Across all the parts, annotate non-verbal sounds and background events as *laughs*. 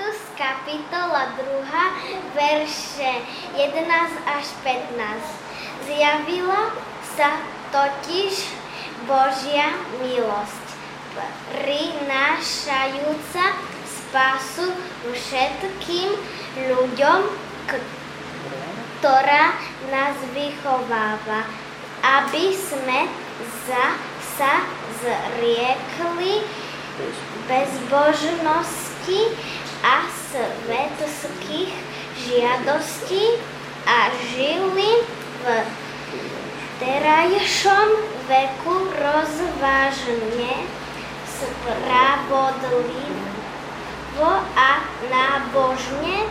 Titus, kapitola 2, verše 11 až 15. Zjavila sa totiž Božia milosť, prinášajúca spasu všetkým ľuďom, ktorá nás vychováva, aby sme za, sa zriekli bezbožnosti a svetských žiadostí a žili v terajšom veku rozvážne, spravodlivo a nábožne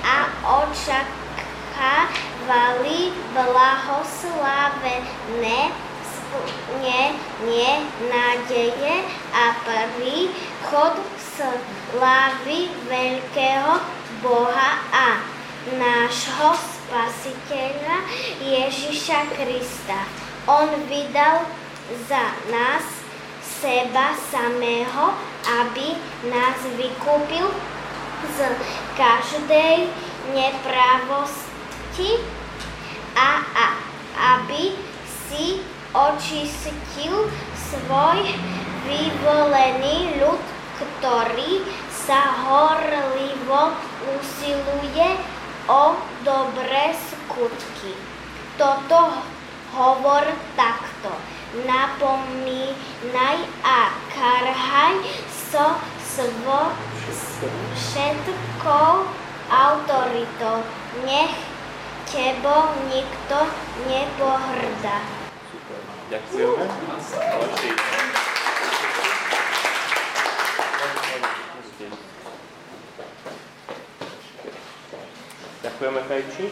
a očakávali blahoslavené nie, nie, nádeje a príchod slávy veľkého Boha a nášho Spasiteľa Ježiša Krista. On vydal za nás seba samého, aby nás vykúpil z každej nepravosti a, a aby si očistil svoj vyvolený ľud, ktorý sa horlivo usiluje o dobré skutky. Toto hovor takto. Napomínaj a karhaj so svo všetkou autoritou. Nech tebo nikto nepohrda. Ďakujeme. Ďakujeme, Kajči.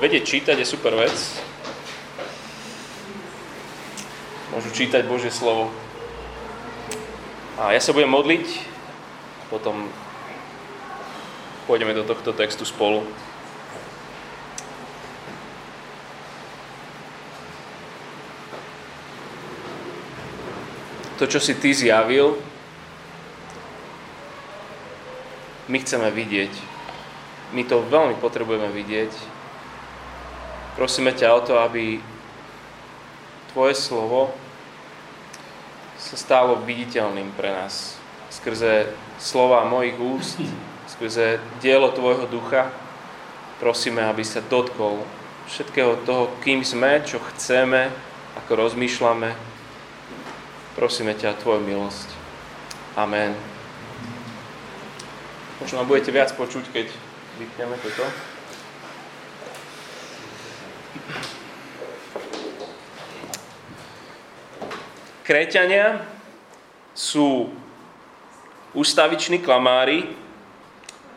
Vedieť čítať je super vec. Môžu čítať Božie slovo. A ja sa budem modliť, potom pôjdeme do tohto textu spolu. to, čo si ty zjavil, my chceme vidieť. My to veľmi potrebujeme vidieť. Prosíme ťa o to, aby tvoje slovo sa stalo viditeľným pre nás. Skrze slova mojich úst, skrze dielo tvojho ducha, prosíme, aby sa dotkol všetkého toho, kým sme, čo chceme, ako rozmýšľame, Prosíme ťa, Tvoju milosť. Amen. Možno budete viac počuť, keď vypneme toto. Kréťania sú ústaviční klamári,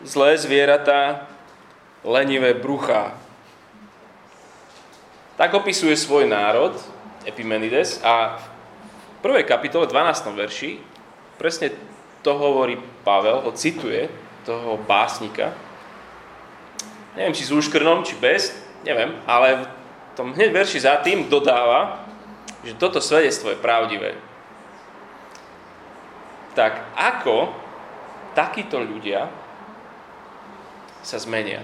zlé zvieratá, lenivé bruchá. Tak opisuje svoj národ Epimenides a v prvej kapitole, 12. verši, presne to hovorí Pavel, ho cituje, toho básnika. Neviem, či s úškrnom, či bez, neviem, ale v tom hneď verši za tým dodáva, že toto svedectvo je pravdivé. Tak ako takíto ľudia sa zmenia?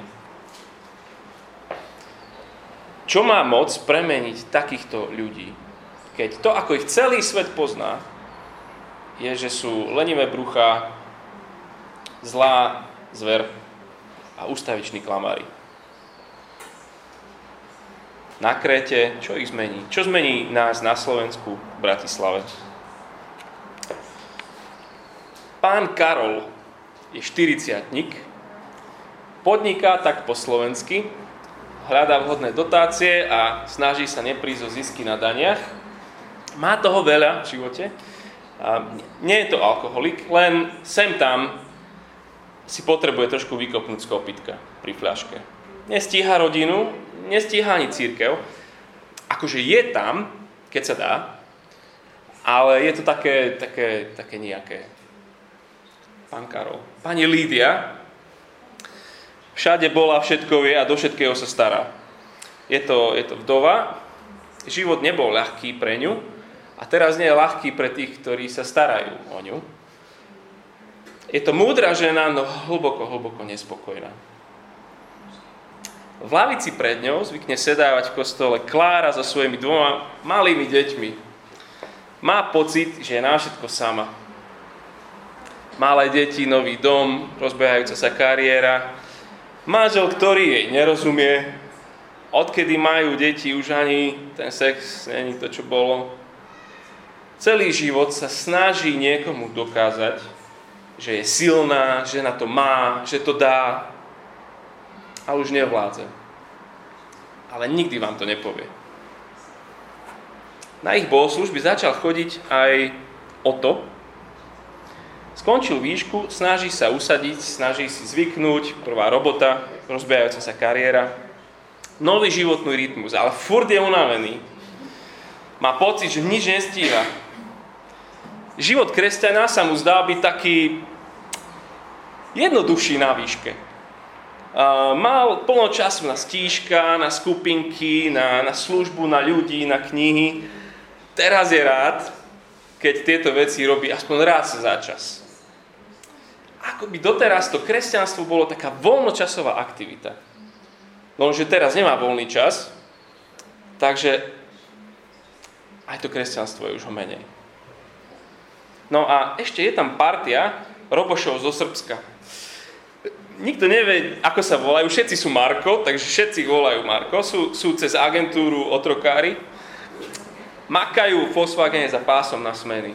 Čo má moc premeniť takýchto ľudí? keď to, ako ich celý svet pozná, je, že sú lenivé brucha, zlá zver a ústaviční klamári. Na Kréte, čo ich zmení? Čo zmení nás na Slovensku, v Bratislave? Pán Karol je 40 podniká tak po slovensky, hľadá vhodné dotácie a snaží sa neprísť o zisky na daniach, má toho veľa v živote. A nie je to alkoholik, len sem tam si potrebuje trošku vykopnúť z kopitka pri fľaške. Nestíha rodinu, nestíha ani církev. Akože je tam, keď sa dá, ale je to také, také, také nejaké. Pán Karol. Pani Lídia všade bola, všetko vie a do všetkého sa stará. Je to, je to vdova. Život nebol ľahký pre ňu a teraz nie je ľahký pre tých, ktorí sa starajú o ňu. Je to múdra žena, no hlboko, hlboko nespokojná. V lavici pred ňou zvykne sedávať v kostole Klára so svojimi dvoma malými deťmi. Má pocit, že je na všetko sama. Malé deti, nový dom, rozbiehajúca sa kariéra, manžel, ktorý jej nerozumie, odkedy majú deti, už ani ten sex není to, čo bolo. Celý život sa snaží niekomu dokázať, že je silná, že na to má, že to dá, a už nevládze. Ale nikdy vám to nepovie. Na ich bohoslužby začal chodiť aj Oto. Skončil výšku, snaží sa usadiť, snaží si zvyknúť, prvá robota, rozbijajúca sa kariéra, nový životný rytmus, ale furt je unavený. Má pocit, že nič nestíha. Život kresťana sa mu zdá byť taký jednoduchší na výške mal plno času na stížka, na skupinky, na, na službu, na ľudí, na knihy. Teraz je rád, keď tieto veci robí aspoň raz za čas. Ako by doteraz to kresťanstvo bolo taká voľnočasová aktivita. Lenže teraz nemá voľný čas, takže aj to kresťanstvo je už ho menej. No a ešte je tam partia Robošov zo Srbska nikto nevie, ako sa volajú. Všetci sú Marko, takže všetci volajú Marko. Sú, sú cez agentúru otrokári. Makajú Volkswagene za pásom na smeny.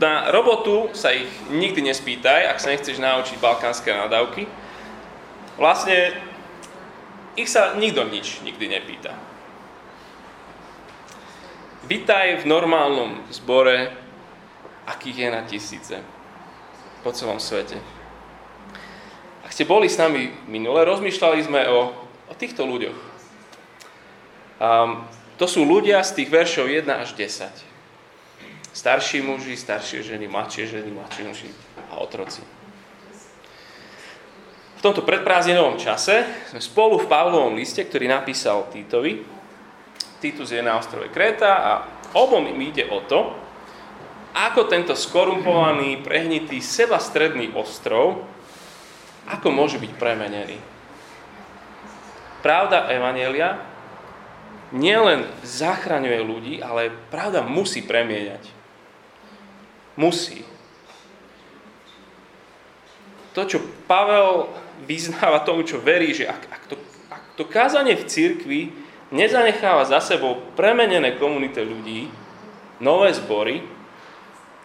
Na robotu sa ich nikdy nespýtaj, ak sa nechceš naučiť balkánske nadávky. Vlastne ich sa nikto nič nikdy nepýta. Vítaj v normálnom zbore, akých je na tisíce po celom svete ste boli s nami minule, rozmýšľali sme o, o týchto ľuďoch. Um, to sú ľudia z tých veršov 1 až 10. Starší muži, staršie ženy, mladšie ženy, mladšie muži a otroci. V tomto predprázdninovom čase sme spolu v Pavlovom liste, ktorý napísal Týtovi. Titus je na ostrove Kréta a obom im ide o to, ako tento skorumpovaný, prehnitý, sebastredný ostrov ako môže byť premenený? Pravda Evanielia nielen zachraňuje ľudí, ale pravda musí premieňať. Musí. To, čo Pavel vyznáva tomu, čo verí, že ak, ak, to, ak to kázanie v cirkvi nezanecháva za sebou premenené komunity ľudí, nové zbory,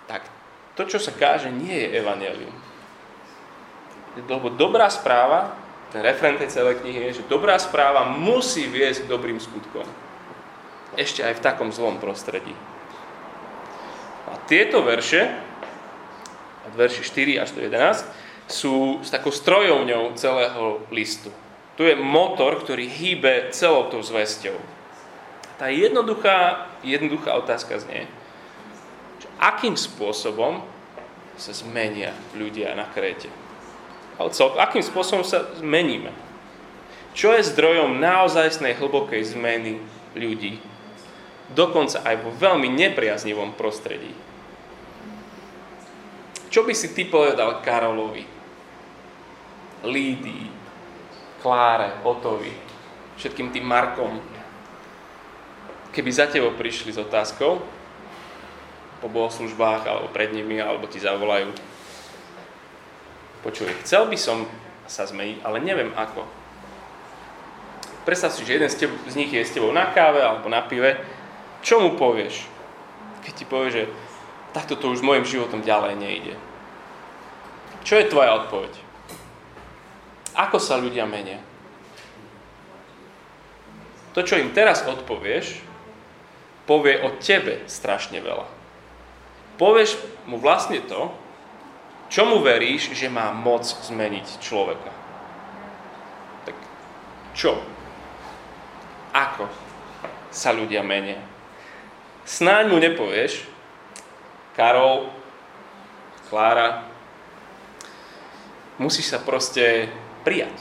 tak to, čo sa káže, nie je evanelium lebo dobrá správa, ten referent tej celej knihy je, že dobrá správa musí viesť k dobrým skutkom. Ešte aj v takom zlom prostredí. A tieto verše, verši 4 až do 11, sú s takou strojovňou celého listu. Tu je motor, ktorý hýbe celou tou zvesťou. Tá jednoduchá, jednoduchá otázka znie, akým spôsobom sa zmenia ľudia na Kréte akým spôsobom sa zmeníme. Čo je zdrojom naozajstnej hlbokej zmeny ľudí? Dokonca aj vo veľmi nepriaznivom prostredí. Čo by si ty povedal Karolovi, Lídii, Kláre, Otovi, všetkým tým Markom, keby za tebou prišli s otázkou po bohoslužbách alebo pred nimi, alebo ti zavolajú, počuj, chcel by som sa zmeniť, ale neviem ako. Predstav si, že jeden z, teb- z nich je s tebou na káve alebo na pive. Čo mu povieš? Keď ti povie, že takto to už s môjim životom ďalej nejde. Čo je tvoja odpoveď? Ako sa ľudia menia? To, čo im teraz odpovieš, povie o tebe strašne veľa. Povieš mu vlastne to, Čomu veríš, že má moc zmeniť človeka? Tak čo? Ako sa ľudia menia? Snáď mu nepovieš, Karol, Klára, musíš sa proste prijať,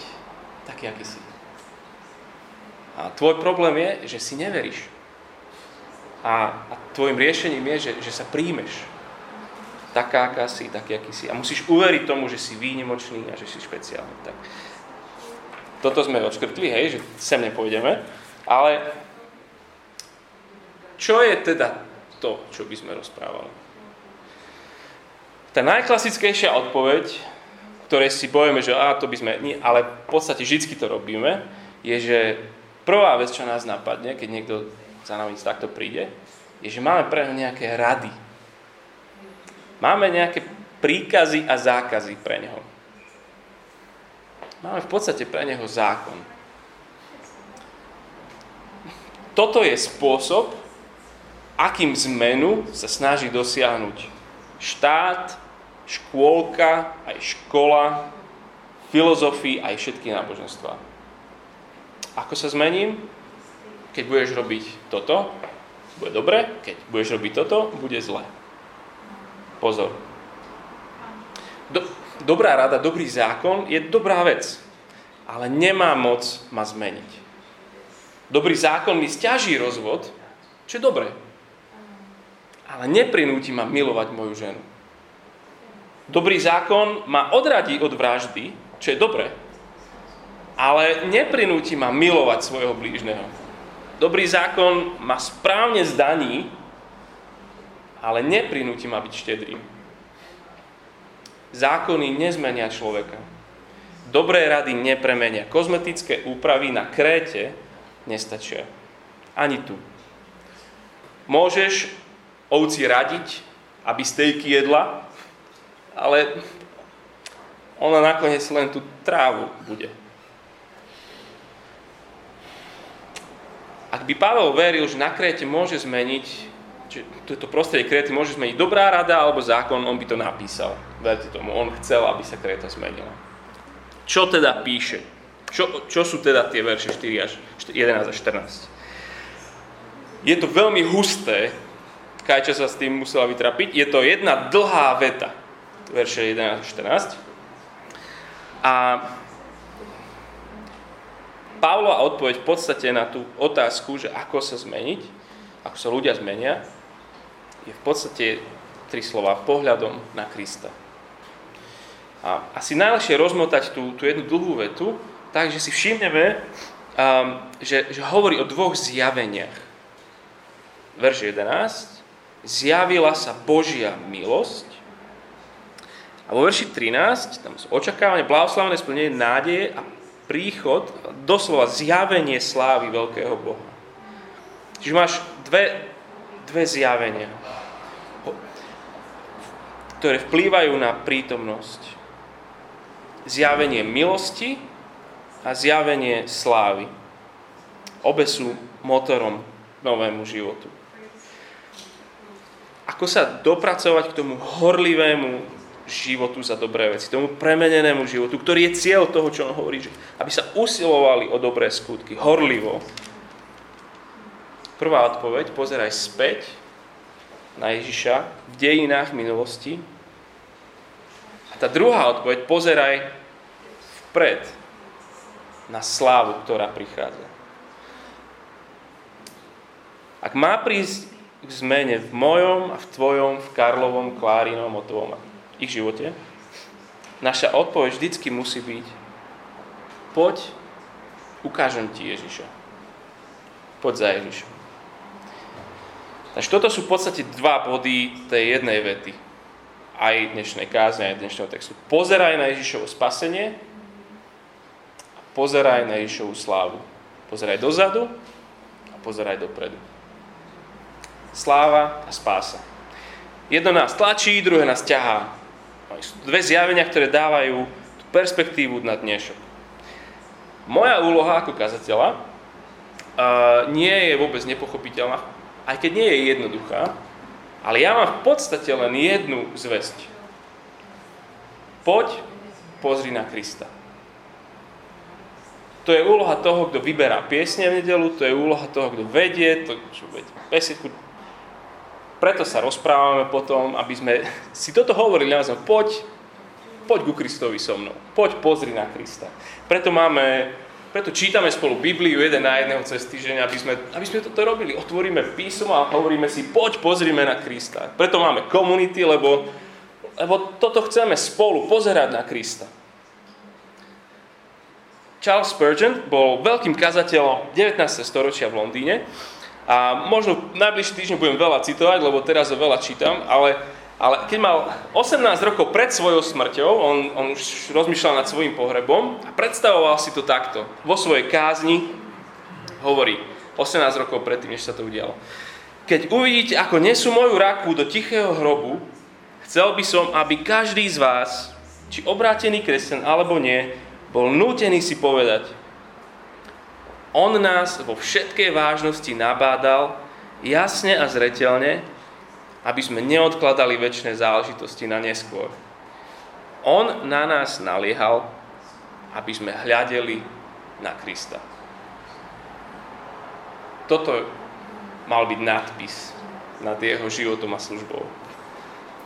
taký, aký si. A tvoj problém je, že si neveríš. A, a tvojim riešením je, že, že sa príjmeš. Taká, aká si, taký, aký si. A musíš uveriť tomu, že si výnimočný a že si špeciálny. Tak. Toto sme odškrtli, hej, že sem nepôjdeme. Ale čo je teda to, čo by sme rozprávali? Tá najklasickejšia odpoveď, ktoré si povieme, že á, to by sme, nie, ale v podstate vždy to robíme, je, že prvá vec, čo nás napadne, keď niekto za nami takto príde, je, že máme pre nejaké rady. Máme nejaké príkazy a zákazy pre neho. Máme v podstate pre neho zákon. Toto je spôsob, akým zmenu sa snaží dosiahnuť štát, škôlka, aj škola, filozofii, aj všetky náboženstvá. Ako sa zmením? Keď budeš robiť toto, bude dobre, keď budeš robiť toto, bude zle. Pozor. Do, dobrá rada, dobrý zákon je dobrá vec, ale nemá moc ma zmeniť. Dobrý zákon mi stiaží rozvod, čo je dobré. Ale neprinúti ma milovať moju ženu. Dobrý zákon ma odradí od vraždy, čo je dobré, ale neprinúti ma milovať svojho blížneho. Dobrý zákon ma správne zdaní, ale neprinúti ma byť štedrým. Zákony nezmenia človeka. Dobré rady nepremenia. Kozmetické úpravy na kréte nestačia. Ani tu. Môžeš ovci radiť, aby stejky jedla, ale ona nakoniec len tú trávu bude. Ak by Pavel veril, že na Kréte môže zmeniť, že toto prostredie Kréty môže zmeniť dobrá rada alebo zákon, on by to napísal. Verte tomu, on chcel, aby sa Kréta zmenila. Čo teda píše? Čo, čo sú teda tie verše 4 až 11 až 14? Je to veľmi husté, Kajča sa s tým musela vytrapiť. Je to jedna dlhá veta, verše 11 až 14. A Pavlova odpoveď v podstate na tú otázku, že ako sa zmeniť, ako sa ľudia zmenia, je v podstate tri slova pohľadom na Krista. A asi najlepšie rozmotať tú, tú jednu dlhú vetu, tak, že si všimneme, um, že, že hovorí o dvoch zjaveniach. Verš 11. Zjavila sa Božia milosť. A vo verši 13, tam sú očakávanie, blahoslavené splnenie nádeje a príchod, doslova zjavenie slávy veľkého Boha. Čiže máš dve, dve zjavenia, ktoré vplývajú na prítomnosť. Zjavenie milosti a zjavenie slávy. Obe sú motorom novému životu. Ako sa dopracovať k tomu horlivému životu za dobré veci, tomu premenenému životu, ktorý je cieľ toho, čo on hovorí, že aby sa usilovali o dobré skutky, horlivo. Prvá odpoveď, pozeraj späť na Ježiša v dejinách minulosti. A tá druhá odpoveď, pozeraj vpred na slávu, ktorá prichádza. Ak má prísť k zmene v mojom a v tvojom, v Karlovom, Klárinom, Otovom ich živote, naša odpoveď vždycky musí byť poď, ukážem ti Ježiša. Poď za Ježišom. Takže toto sú v podstate dva body tej jednej vety. Aj dnešnej kázne, aj dnešného textu. Pozeraj na Ježišovo spasenie a pozeraj na Ježišovu slávu. Pozeraj dozadu a pozeraj dopredu. Sláva a spása. Jedno nás tlačí, druhé nás ťahá. Sú dve zjavenia, ktoré dávajú tú perspektívu na dnešok. Moja úloha ako kazateľa uh, nie je vôbec nepochopiteľná, aj keď nie je jednoduchá, ale ja mám v podstate len jednu zväzť. Poď, pozri na Krista. To je úloha toho, kto vyberá piesne v nedelu, to je úloha toho, kto vedie, to, čo vedie besiedku, preto sa rozprávame potom, aby sme *laughs* si toto hovorili na poď, poď ku Kristovi so mnou, poď pozri na Krista. Preto máme preto čítame spolu Bibliu jeden na jedného cez týždeň, aby sme, aby sme toto robili. Otvoríme písmo a hovoríme si, poď pozrime na Krista. Preto máme komunity, lebo, lebo toto chceme spolu pozerať na Krista. Charles Spurgeon bol veľkým kazateľom 19. storočia v Londýne a možno najbližší týždeň budem veľa citovať, lebo teraz veľa čítam, ale ale keď mal 18 rokov pred svojou smrťou, on, on už rozmýšľal nad svojim pohrebom a predstavoval si to takto. Vo svojej kázni hovorí, 18 rokov predtým, než sa to udialo. Keď uvidíte, ako nesú moju raku do tichého hrobu, chcel by som, aby každý z vás, či obrátený kresťan alebo nie, bol nútený si povedať, on nás vo všetkej vážnosti nabádal, jasne a zretelne, aby sme neodkladali väčšie záležitosti na neskôr. On na nás naliehal, aby sme hľadeli na Krista. Toto mal byť nadpis nad jeho životom a službou.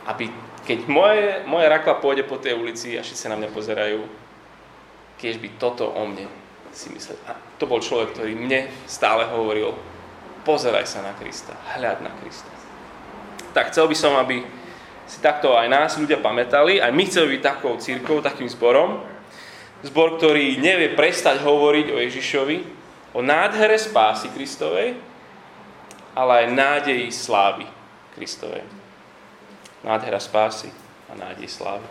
Aby keď moje, moja rakva pôjde po tej ulici a všetci na mňa pozerajú, keď by toto o mne si myslel. A to bol človek, ktorý mne stále hovoril, pozeraj sa na Krista, hľad na Krista tak chcel by som, aby si takto aj nás ľudia pamätali, aj my chceme byť takou církou, takým zborom. Zbor, ktorý nevie prestať hovoriť o Ježišovi, o nádhere spásy Kristovej, ale aj nádeji slávy Kristovej. Nádhera spásy a nádej slávy.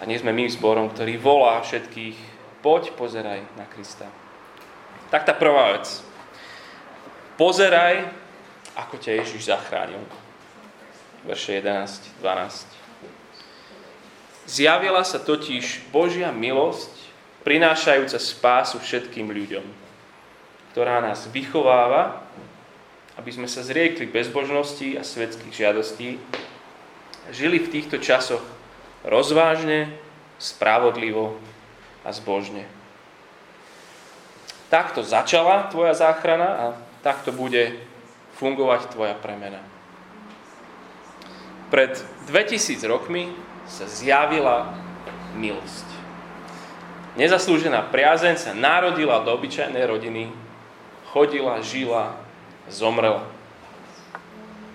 A nie sme my zborom, ktorý volá všetkých, poď, pozeraj na Krista. Tak tá prvá vec. Pozeraj ako ťa Ježiš zachránil. Verše 11, 12. Zjavila sa totiž Božia milosť, prinášajúca spásu všetkým ľuďom, ktorá nás vychováva, aby sme sa zriekli bezbožnosti a svetských žiadostí, žili v týchto časoch rozvážne, spravodlivo a zbožne. Takto začala tvoja záchrana a takto bude fungovať tvoja premena. Pred 2000 rokmi sa zjavila milosť. Nezaslúžená priazeň sa narodila do obyčajnej rodiny, chodila, žila, zomrela.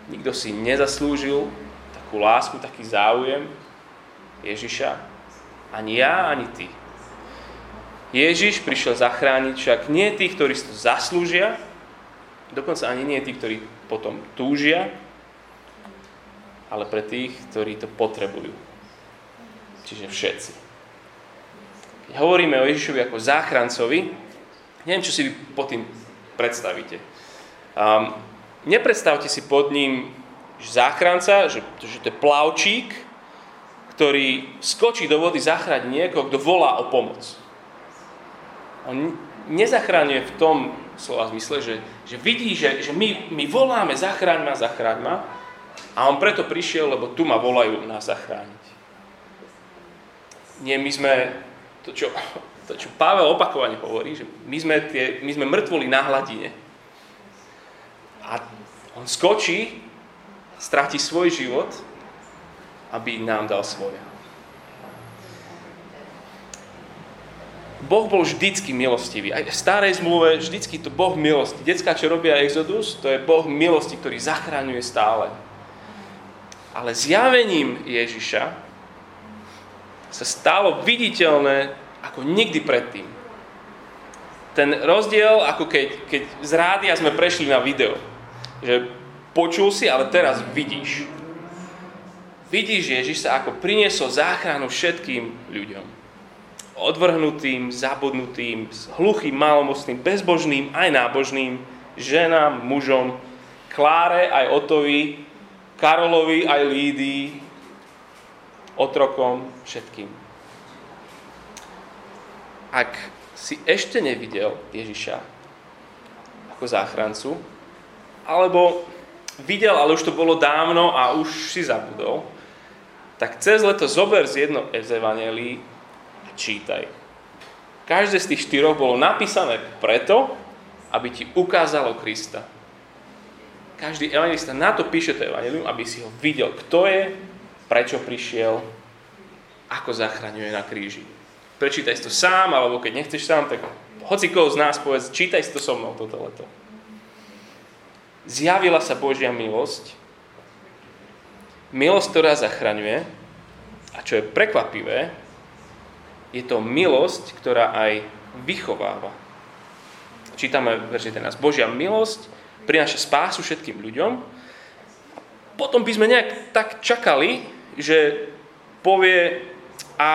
Nikto si nezaslúžil takú lásku, taký záujem Ježiša. Ani ja, ani ty. Ježiš prišiel zachrániť však nie tých, ktorí si to zaslúžia, Dokonca ani nie tí, ktorí potom túžia, ale pre tých, ktorí to potrebujú. Čiže všetci. Keď hovoríme o Ježišovi ako záchrancovi, neviem, čo si vy pod tým predstavíte. Um, nepredstavte si pod ním záchranca, že, že to je plavčík, ktorý skočí do vody zachrániť niekoho, kto volá o pomoc. On nezachráňuje v tom slova zmysle, že, že vidí, že, že my, my voláme, zachráň ma, zachráň ma, a on preto prišiel, lebo tu ma volajú nás zachrániť. Nie, my sme, to čo, to čo Pavel opakovane hovorí, že my sme, tie, my sme mŕtvoli na hladine. A on skočí, stráti svoj život, aby nám dal svoje. Boh bol vždycky milostivý. Aj v starej zmluve vždycky to Boh milosti. Detská, čo robia Exodus, to je Boh milosti, ktorý zachraňuje stále. Ale zjavením Ježiša sa stalo viditeľné ako nikdy predtým. Ten rozdiel, ako keď, keď z rádia sme prešli na video. Že počul si, ale teraz vidíš. Vidíš Ježiš sa ako priniesol záchranu všetkým ľuďom odvrhnutým, zabudnutým, hluchým, malomocným, bezbožným, aj nábožným, ženám, mužom, Kláre, aj Otovi, Karolovi, aj Lídii, otrokom, všetkým. Ak si ešte nevidel Ježiša ako záchrancu, alebo videl, ale už to bolo dávno a už si zabudol, tak cez leto zober z jedno z čítaj. Každé z tých štyroch bolo napísané preto, aby ti ukázalo Krista. Každý evangelista na to píše to evangelium, aby si ho videl, kto je, prečo prišiel, ako zachraňuje na kríži. prečítaj si to sám, alebo keď nechceš sám, tak hoci koho z nás povedz, čítaj si to so mnou toto leto. Zjavila sa Božia milosť, milosť, ktorá zachraňuje, a čo je prekvapivé, je to milosť, ktorá aj vychováva. Čítame verši 13. Božia milosť prináša spásu všetkým ľuďom. Potom by sme nejak tak čakali, že povie a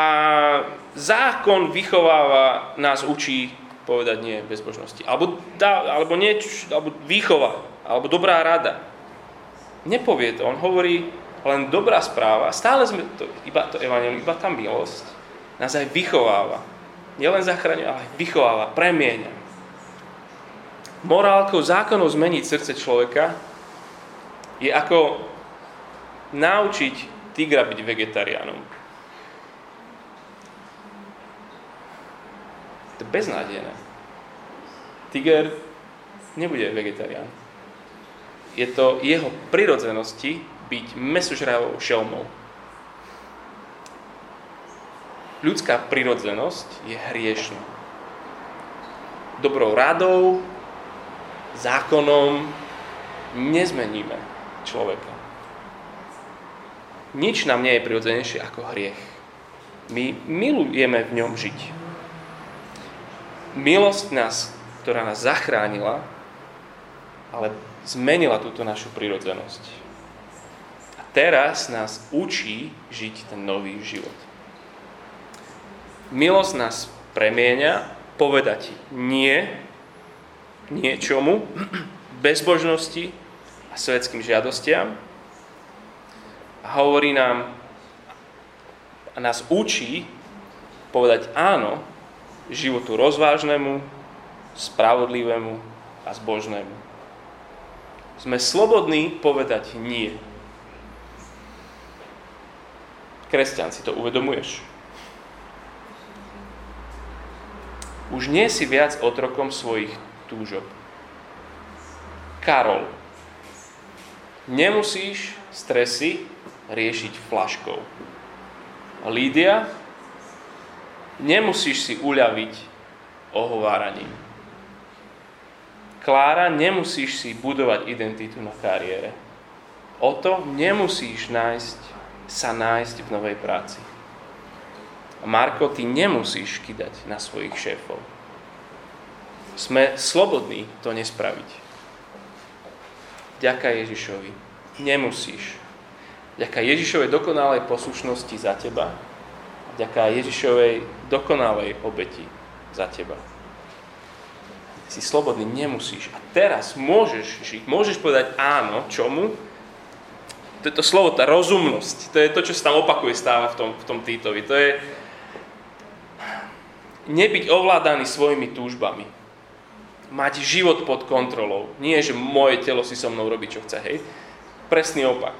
zákon vychováva, nás učí povedať nie bezbožnosti. Alebo, dá, alebo, nie, alebo výchova, alebo dobrá rada. Nepovie to, on hovorí len dobrá správa. Stále sme to, iba to evanelium, iba tá milosť nás aj vychováva. Nielen zachraňuje, ale aj vychováva, premieňa. Morálkou zákonov zmeniť srdce človeka je ako naučiť tigra byť vegetariánom. To je beznádejné. Tiger nebude vegetarián. Je to jeho prirodzenosti byť mesožravou šelmou. Ľudská prirodzenosť je hriešna. Dobrou radou, zákonom nezmeníme človeka. Nič nám nie je prirodzenejšie ako hriech. My milujeme v ňom žiť. Milosť nás, ktorá nás zachránila, ale zmenila túto našu prirodzenosť. A teraz nás učí žiť ten nový život. Milosť nás premieňa povedať nie niečomu, bezbožnosti a svetským žiadostiam a hovorí nám a nás učí povedať áno životu rozvážnemu, spravodlivému a zbožnému. Sme slobodní povedať nie. Kresťan, si to uvedomuješ? Už nie si viac otrokom svojich túžob. Karol, nemusíš stresy riešiť flaškou. Lídia, nemusíš si uľaviť ohováraním. Klára, nemusíš si budovať identitu na kariére. O to nemusíš nájsť, sa nájsť v novej práci. Marko, ty nemusíš kydať na svojich šéfov. Sme slobodní to nespraviť. Ďaká Ježišovi. Nemusíš. Ďaká Ježišovej dokonalej poslušnosti za teba. Ďaká Ježišovej dokonalej obeti za teba. Si slobodný, nemusíš. A teraz môžeš žiť. Môžeš povedať áno, čomu? To je to slovo, tá rozumnosť. To je to, čo sa tam opakuje stále v tom, v tom Týtovi. To je, nebyť ovládaný svojimi túžbami. Mať život pod kontrolou. Nie, že moje telo si so mnou robí, čo chce, hej. Presný opak.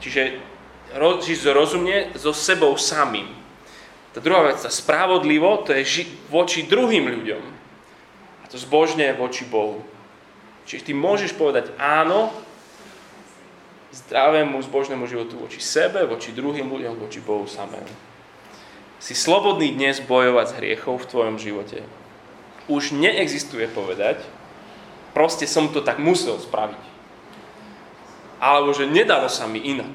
Čiže žiť rozumne so sebou samým. Tá druhá vec, tá spravodlivo, to je ži- voči druhým ľuďom. A to zbožne voči Bohu. Čiže ty môžeš povedať áno zdravému, zbožnému životu voči sebe, voči druhým ľuďom, voči Bohu samému si slobodný dnes bojovať s hriechou v tvojom živote. Už neexistuje povedať, proste som to tak musel spraviť. Alebo že nedalo sa mi inak.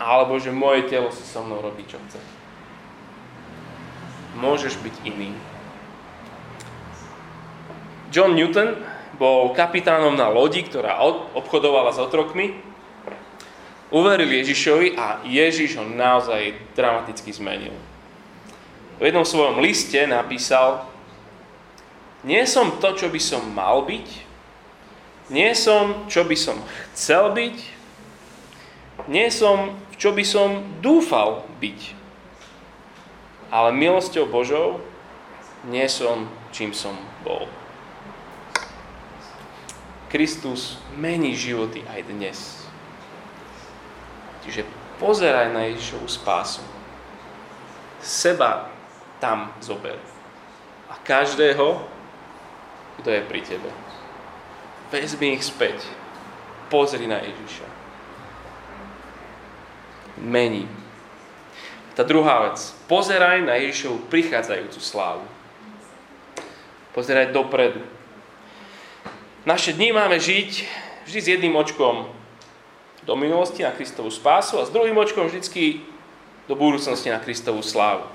Alebo že moje telo si so mnou robí, čo chce. Môžeš byť iný. John Newton bol kapitánom na lodi, ktorá obchodovala s otrokmi uveril Ježišovi a Ježiš ho naozaj dramaticky zmenil. V jednom svojom liste napísal, nie som to, čo by som mal byť, nie som, čo by som chcel byť, nie som, čo by som dúfal byť. Ale milosťou Božou nie som, čím som bol. Kristus mení životy aj dnes. Čiže pozeraj na Ježišovu spásu. Seba tam zober. A každého, kto je pri tebe. Vezmi ich späť. Pozri na Ježiša. Mení. Tá druhá vec. Pozeraj na Ježišovu prichádzajúcu slávu. Pozeraj dopredu. Naše dni máme žiť vždy s jedným očkom do minulosti na Kristovú spásu a s druhým očkom vždycky do budúcnosti na Kristovú slávu.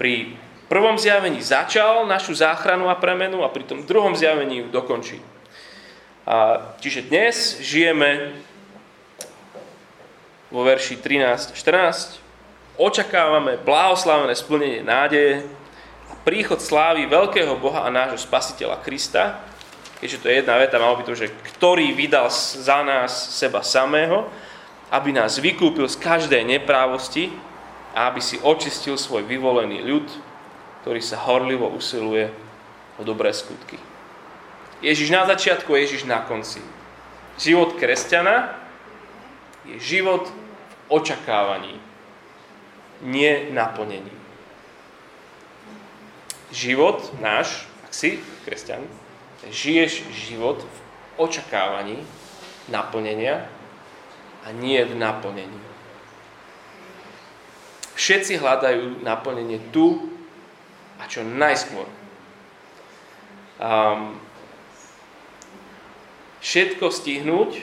Pri prvom zjavení začal našu záchranu a premenu a pri tom druhom zjavení ju dokončí. A, čiže dnes žijeme vo verši 13-14, očakávame blahoslavené splnenie nádeje a príchod slávy veľkého Boha a nášho spasiteľa Krista, keďže to je jedna veta, malo by to, že ktorý vydal za nás seba samého, aby nás vykúpil z každej neprávosti a aby si očistil svoj vyvolený ľud, ktorý sa horlivo usiluje o dobré skutky. Ježiš na začiatku, Ježiš na konci. Život kresťana je život v očakávaní, nie naplnení. Život náš, ak si kresťan, žiješ život v očakávaní naplnenia a nie v naplnení. Všetci hľadajú naplnenie tu a čo najskôr. Um, všetko stihnúť,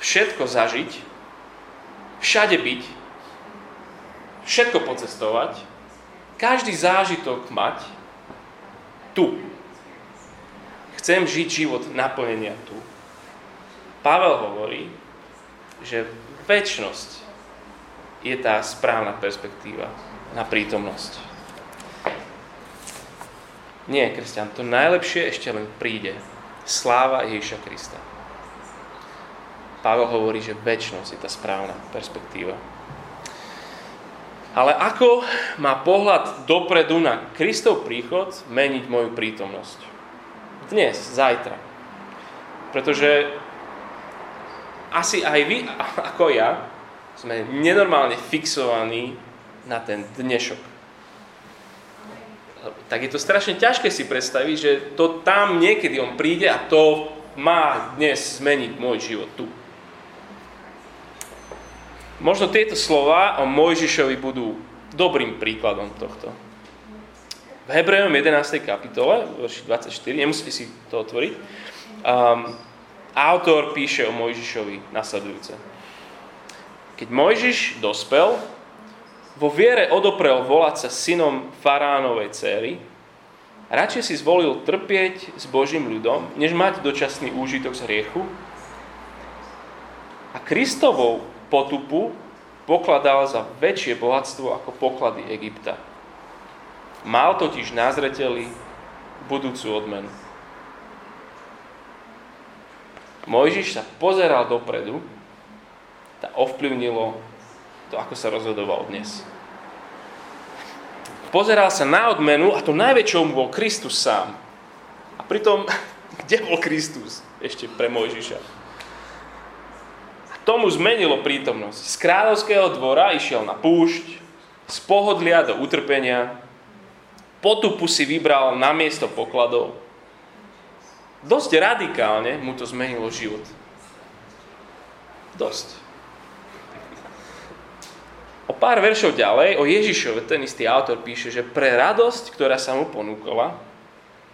všetko zažiť, všade byť, všetko pocestovať, každý zážitok mať tu. Chcem žiť život naplnenia tu. Pavel hovorí, že väčnosť je tá správna perspektíva na prítomnosť. Nie, kresťan, to najlepšie ešte len príde. Sláva Ježiša Krista. Pavel hovorí, že väčnosť je tá správna perspektíva. Ale ako má pohľad dopredu na Kristov príchod meniť moju prítomnosť? Dnes, zajtra. Pretože asi aj vy, ako ja, sme nenormálne fixovaní na ten dnešok tak je to strašne ťažké si predstaviť, že to tam niekedy on príde a to má dnes zmeniť môj život tu. Možno tieto slova o Mojžišovi budú dobrým príkladom tohto. V Hebrejom 11. kapitole, verši 24, nemusíte si to otvoriť, um, autor píše o Mojžišovi nasledujúce. Keď Mojžiš dospel, vo viere odoprel volať sa synom faránovej céry, radšej si zvolil trpieť s Božím ľudom, než mať dočasný úžitok z hriechu. A Kristovou potupu pokladal za väčšie bohatstvo ako poklady Egypta. Mal totiž na zreteli budúcu odmenu. Mojžiš sa pozeral dopredu, to ovplyvnilo to, ako sa rozhodoval dnes. Pozeral sa na odmenu a to najväčšou bol Kristus sám. A pritom, *laughs* kde bol Kristus ešte pre Mojžiša? A tomu zmenilo prítomnosť. Z kráľovského dvora išiel na púšť, z pohodlia do utrpenia, potupu si vybral na miesto pokladov. Dosť radikálne mu to zmenilo život. Dosť. O pár veršov ďalej, o Ježišove, ten istý autor píše, že pre radosť, ktorá sa mu ponúkala,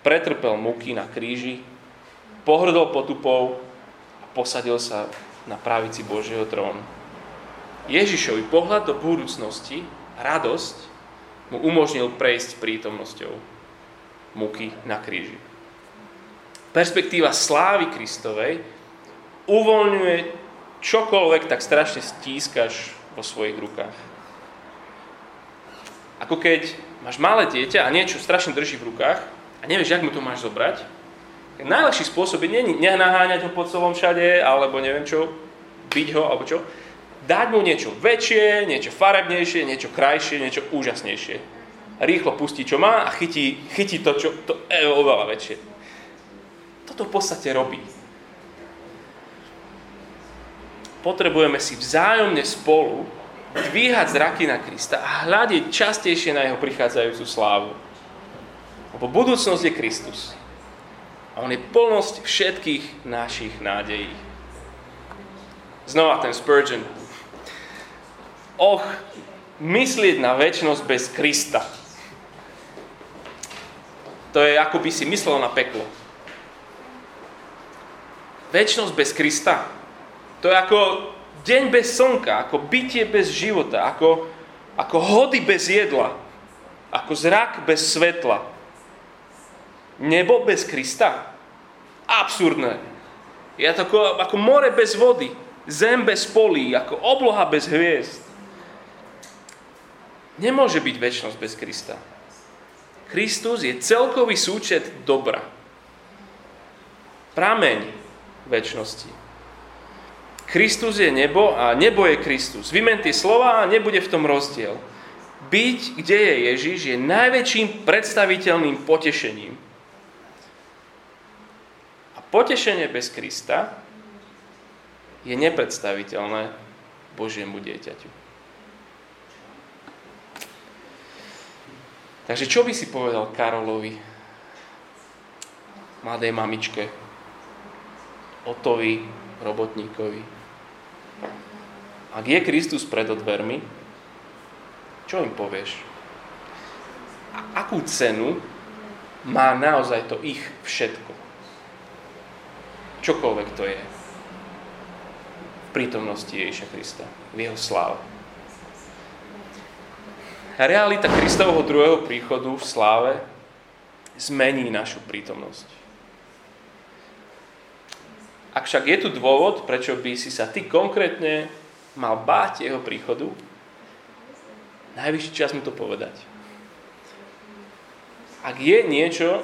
pretrpel muky na kríži, pohrdol potupou a posadil sa na pravici Božieho trónu. Ježišovi pohľad do budúcnosti, radosť, mu umožnil prejsť prítomnosťou muky na kríži. Perspektíva slávy Kristovej uvoľňuje čokoľvek tak strašne stískaš vo svojich rukách. Ako keď máš malé dieťa a niečo strašne drží v rukách a nevieš, jak mu to máš zobrať, najlepší spôsob je nenaháňať ho po celom všade, alebo neviem čo, byť ho, alebo čo, dať mu niečo väčšie, niečo farebnejšie, niečo krajšie, niečo úžasnejšie. Rýchlo pustí, čo má a chytí, chytí to, čo to je oveľa väčšie. Toto v podstate robí potrebujeme si vzájomne spolu dvíhať zraky na Krista a hľadiť častejšie na jeho prichádzajúcu slávu. Lebo budúcnosť je Kristus. A on je plnosť všetkých našich nádejí. Znova ten Spurgeon. Och, myslieť na väčšnosť bez Krista. To je ako by si myslel na peklo. Väčšnosť bez Krista. To je ako deň bez slnka, ako bytie bez života, ako, ako hody bez jedla, ako zrak bez svetla. Nebo bez Krista? Absurdné. Je to ako, ako more bez vody, zem bez polí, ako obloha bez hviezd. Nemôže byť väčšnosť bez Krista. Kristus je celkový súčet dobra. Prameň väčšnosti. Kristus je nebo a nebo je Kristus. Vymen tie slova a nebude v tom rozdiel. Byť, kde je Ježiš, je najväčším predstaviteľným potešením. A potešenie bez Krista je nepredstaviteľné Božiemu dieťaťu. Takže čo by si povedal Karolovi, mladej mamičke, Otovi, robotníkovi? Ak je Kristus pred odvermi, čo im povieš? A akú cenu má naozaj to ich všetko? Čokoľvek to je. V prítomnosti Ježiša Krista. V jeho sláve. Realita Kristovho druhého príchodu v sláve zmení našu prítomnosť. Ak však je tu dôvod, prečo by si sa ty konkrétne mal báť jeho príchodu, najvyšší čas mu to povedať. Ak je niečo,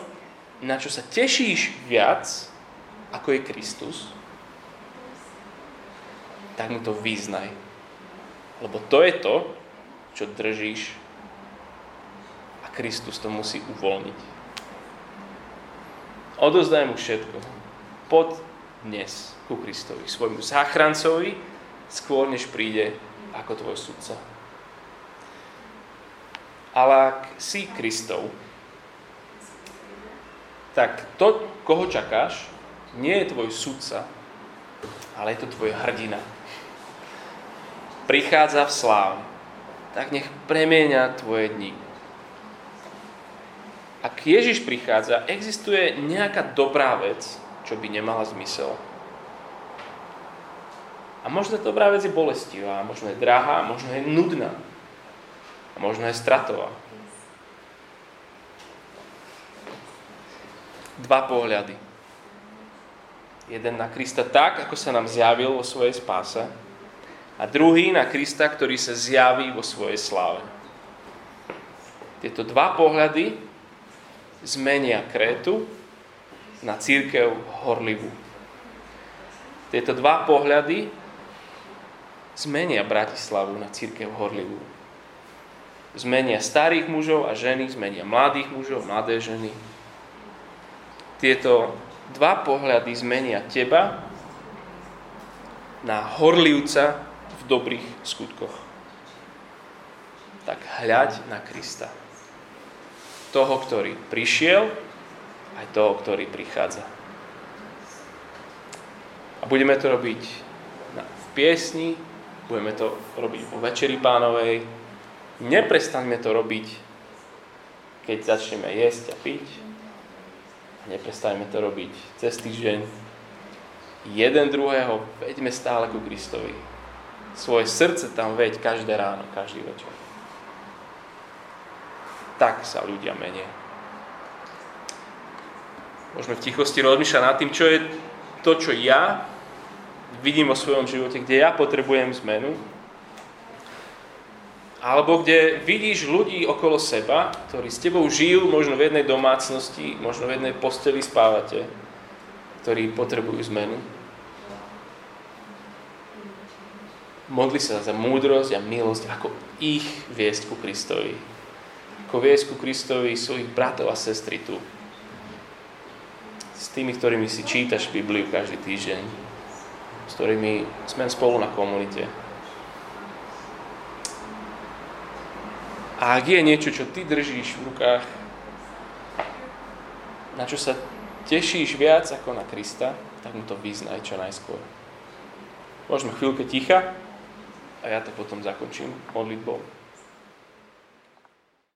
na čo sa tešíš viac, ako je Kristus, tak mu to význaj. Lebo to je to, čo držíš a Kristus to musí uvoľniť. Odozdaj mu všetko. Pod dnes ku Kristovi, svojmu záchrancovi, skôr než príde ako tvoj sudca. Ale ak si Kristov, tak to, koho čakáš, nie je tvoj sudca, ale je to tvoj hrdina. Prichádza v sláve tak nech premieňa tvoje dni. Ak Ježiš prichádza, existuje nejaká dobrá vec, čo by nemala zmysel. A možno dobrá vec je bolestivá, možno je drahá, možno je nudná. A možno je stratová. Dva pohľady. Jeden na Krista tak, ako sa nám zjavil vo svojej spáse, a druhý na Krista, ktorý sa zjaví vo svojej sláve. Tieto dva pohľady zmenia Krétu na církev horlivú. Tieto dva pohľady zmenia Bratislavu na církev horlivú. Zmenia starých mužov a ženy, zmenia mladých mužov, mladé ženy. Tieto dva pohľady zmenia teba na horlivca dobrých skutkoch. Tak hľaď na Krista. Toho, ktorý prišiel, aj toho, ktorý prichádza. A budeme to robiť v piesni, budeme to robiť vo Večeri pánovej. Neprestaňme to robiť, keď začneme jesť a piť. A neprestaňme to robiť cez týždeň. Jeden druhého veďme stále ku Kristovi svoje srdce tam veď každé ráno, každý večer. Tak sa ľudia menia. Môžeme v tichosti rozmýšľať nad tým, čo je to, čo ja vidím vo svojom živote, kde ja potrebujem zmenu. Alebo kde vidíš ľudí okolo seba, ktorí s tebou žijú možno v jednej domácnosti, možno v jednej posteli spávate, ktorí potrebujú zmenu. Modli sa za múdrosť a milosť, ako ich viesť ku Kristovi. Ako viesť ku Kristovi svojich bratov a sestry tu. S tými, ktorými si čítaš Bibliu každý týždeň. S ktorými sme spolu na komunite. A ak je niečo, čo ty držíš v rukách, na čo sa tešíš viac ako na Krista, tak mu to vyznaj čo najskôr. Môžeme chvíľke ticha a ja to potom zakončím modlitbou.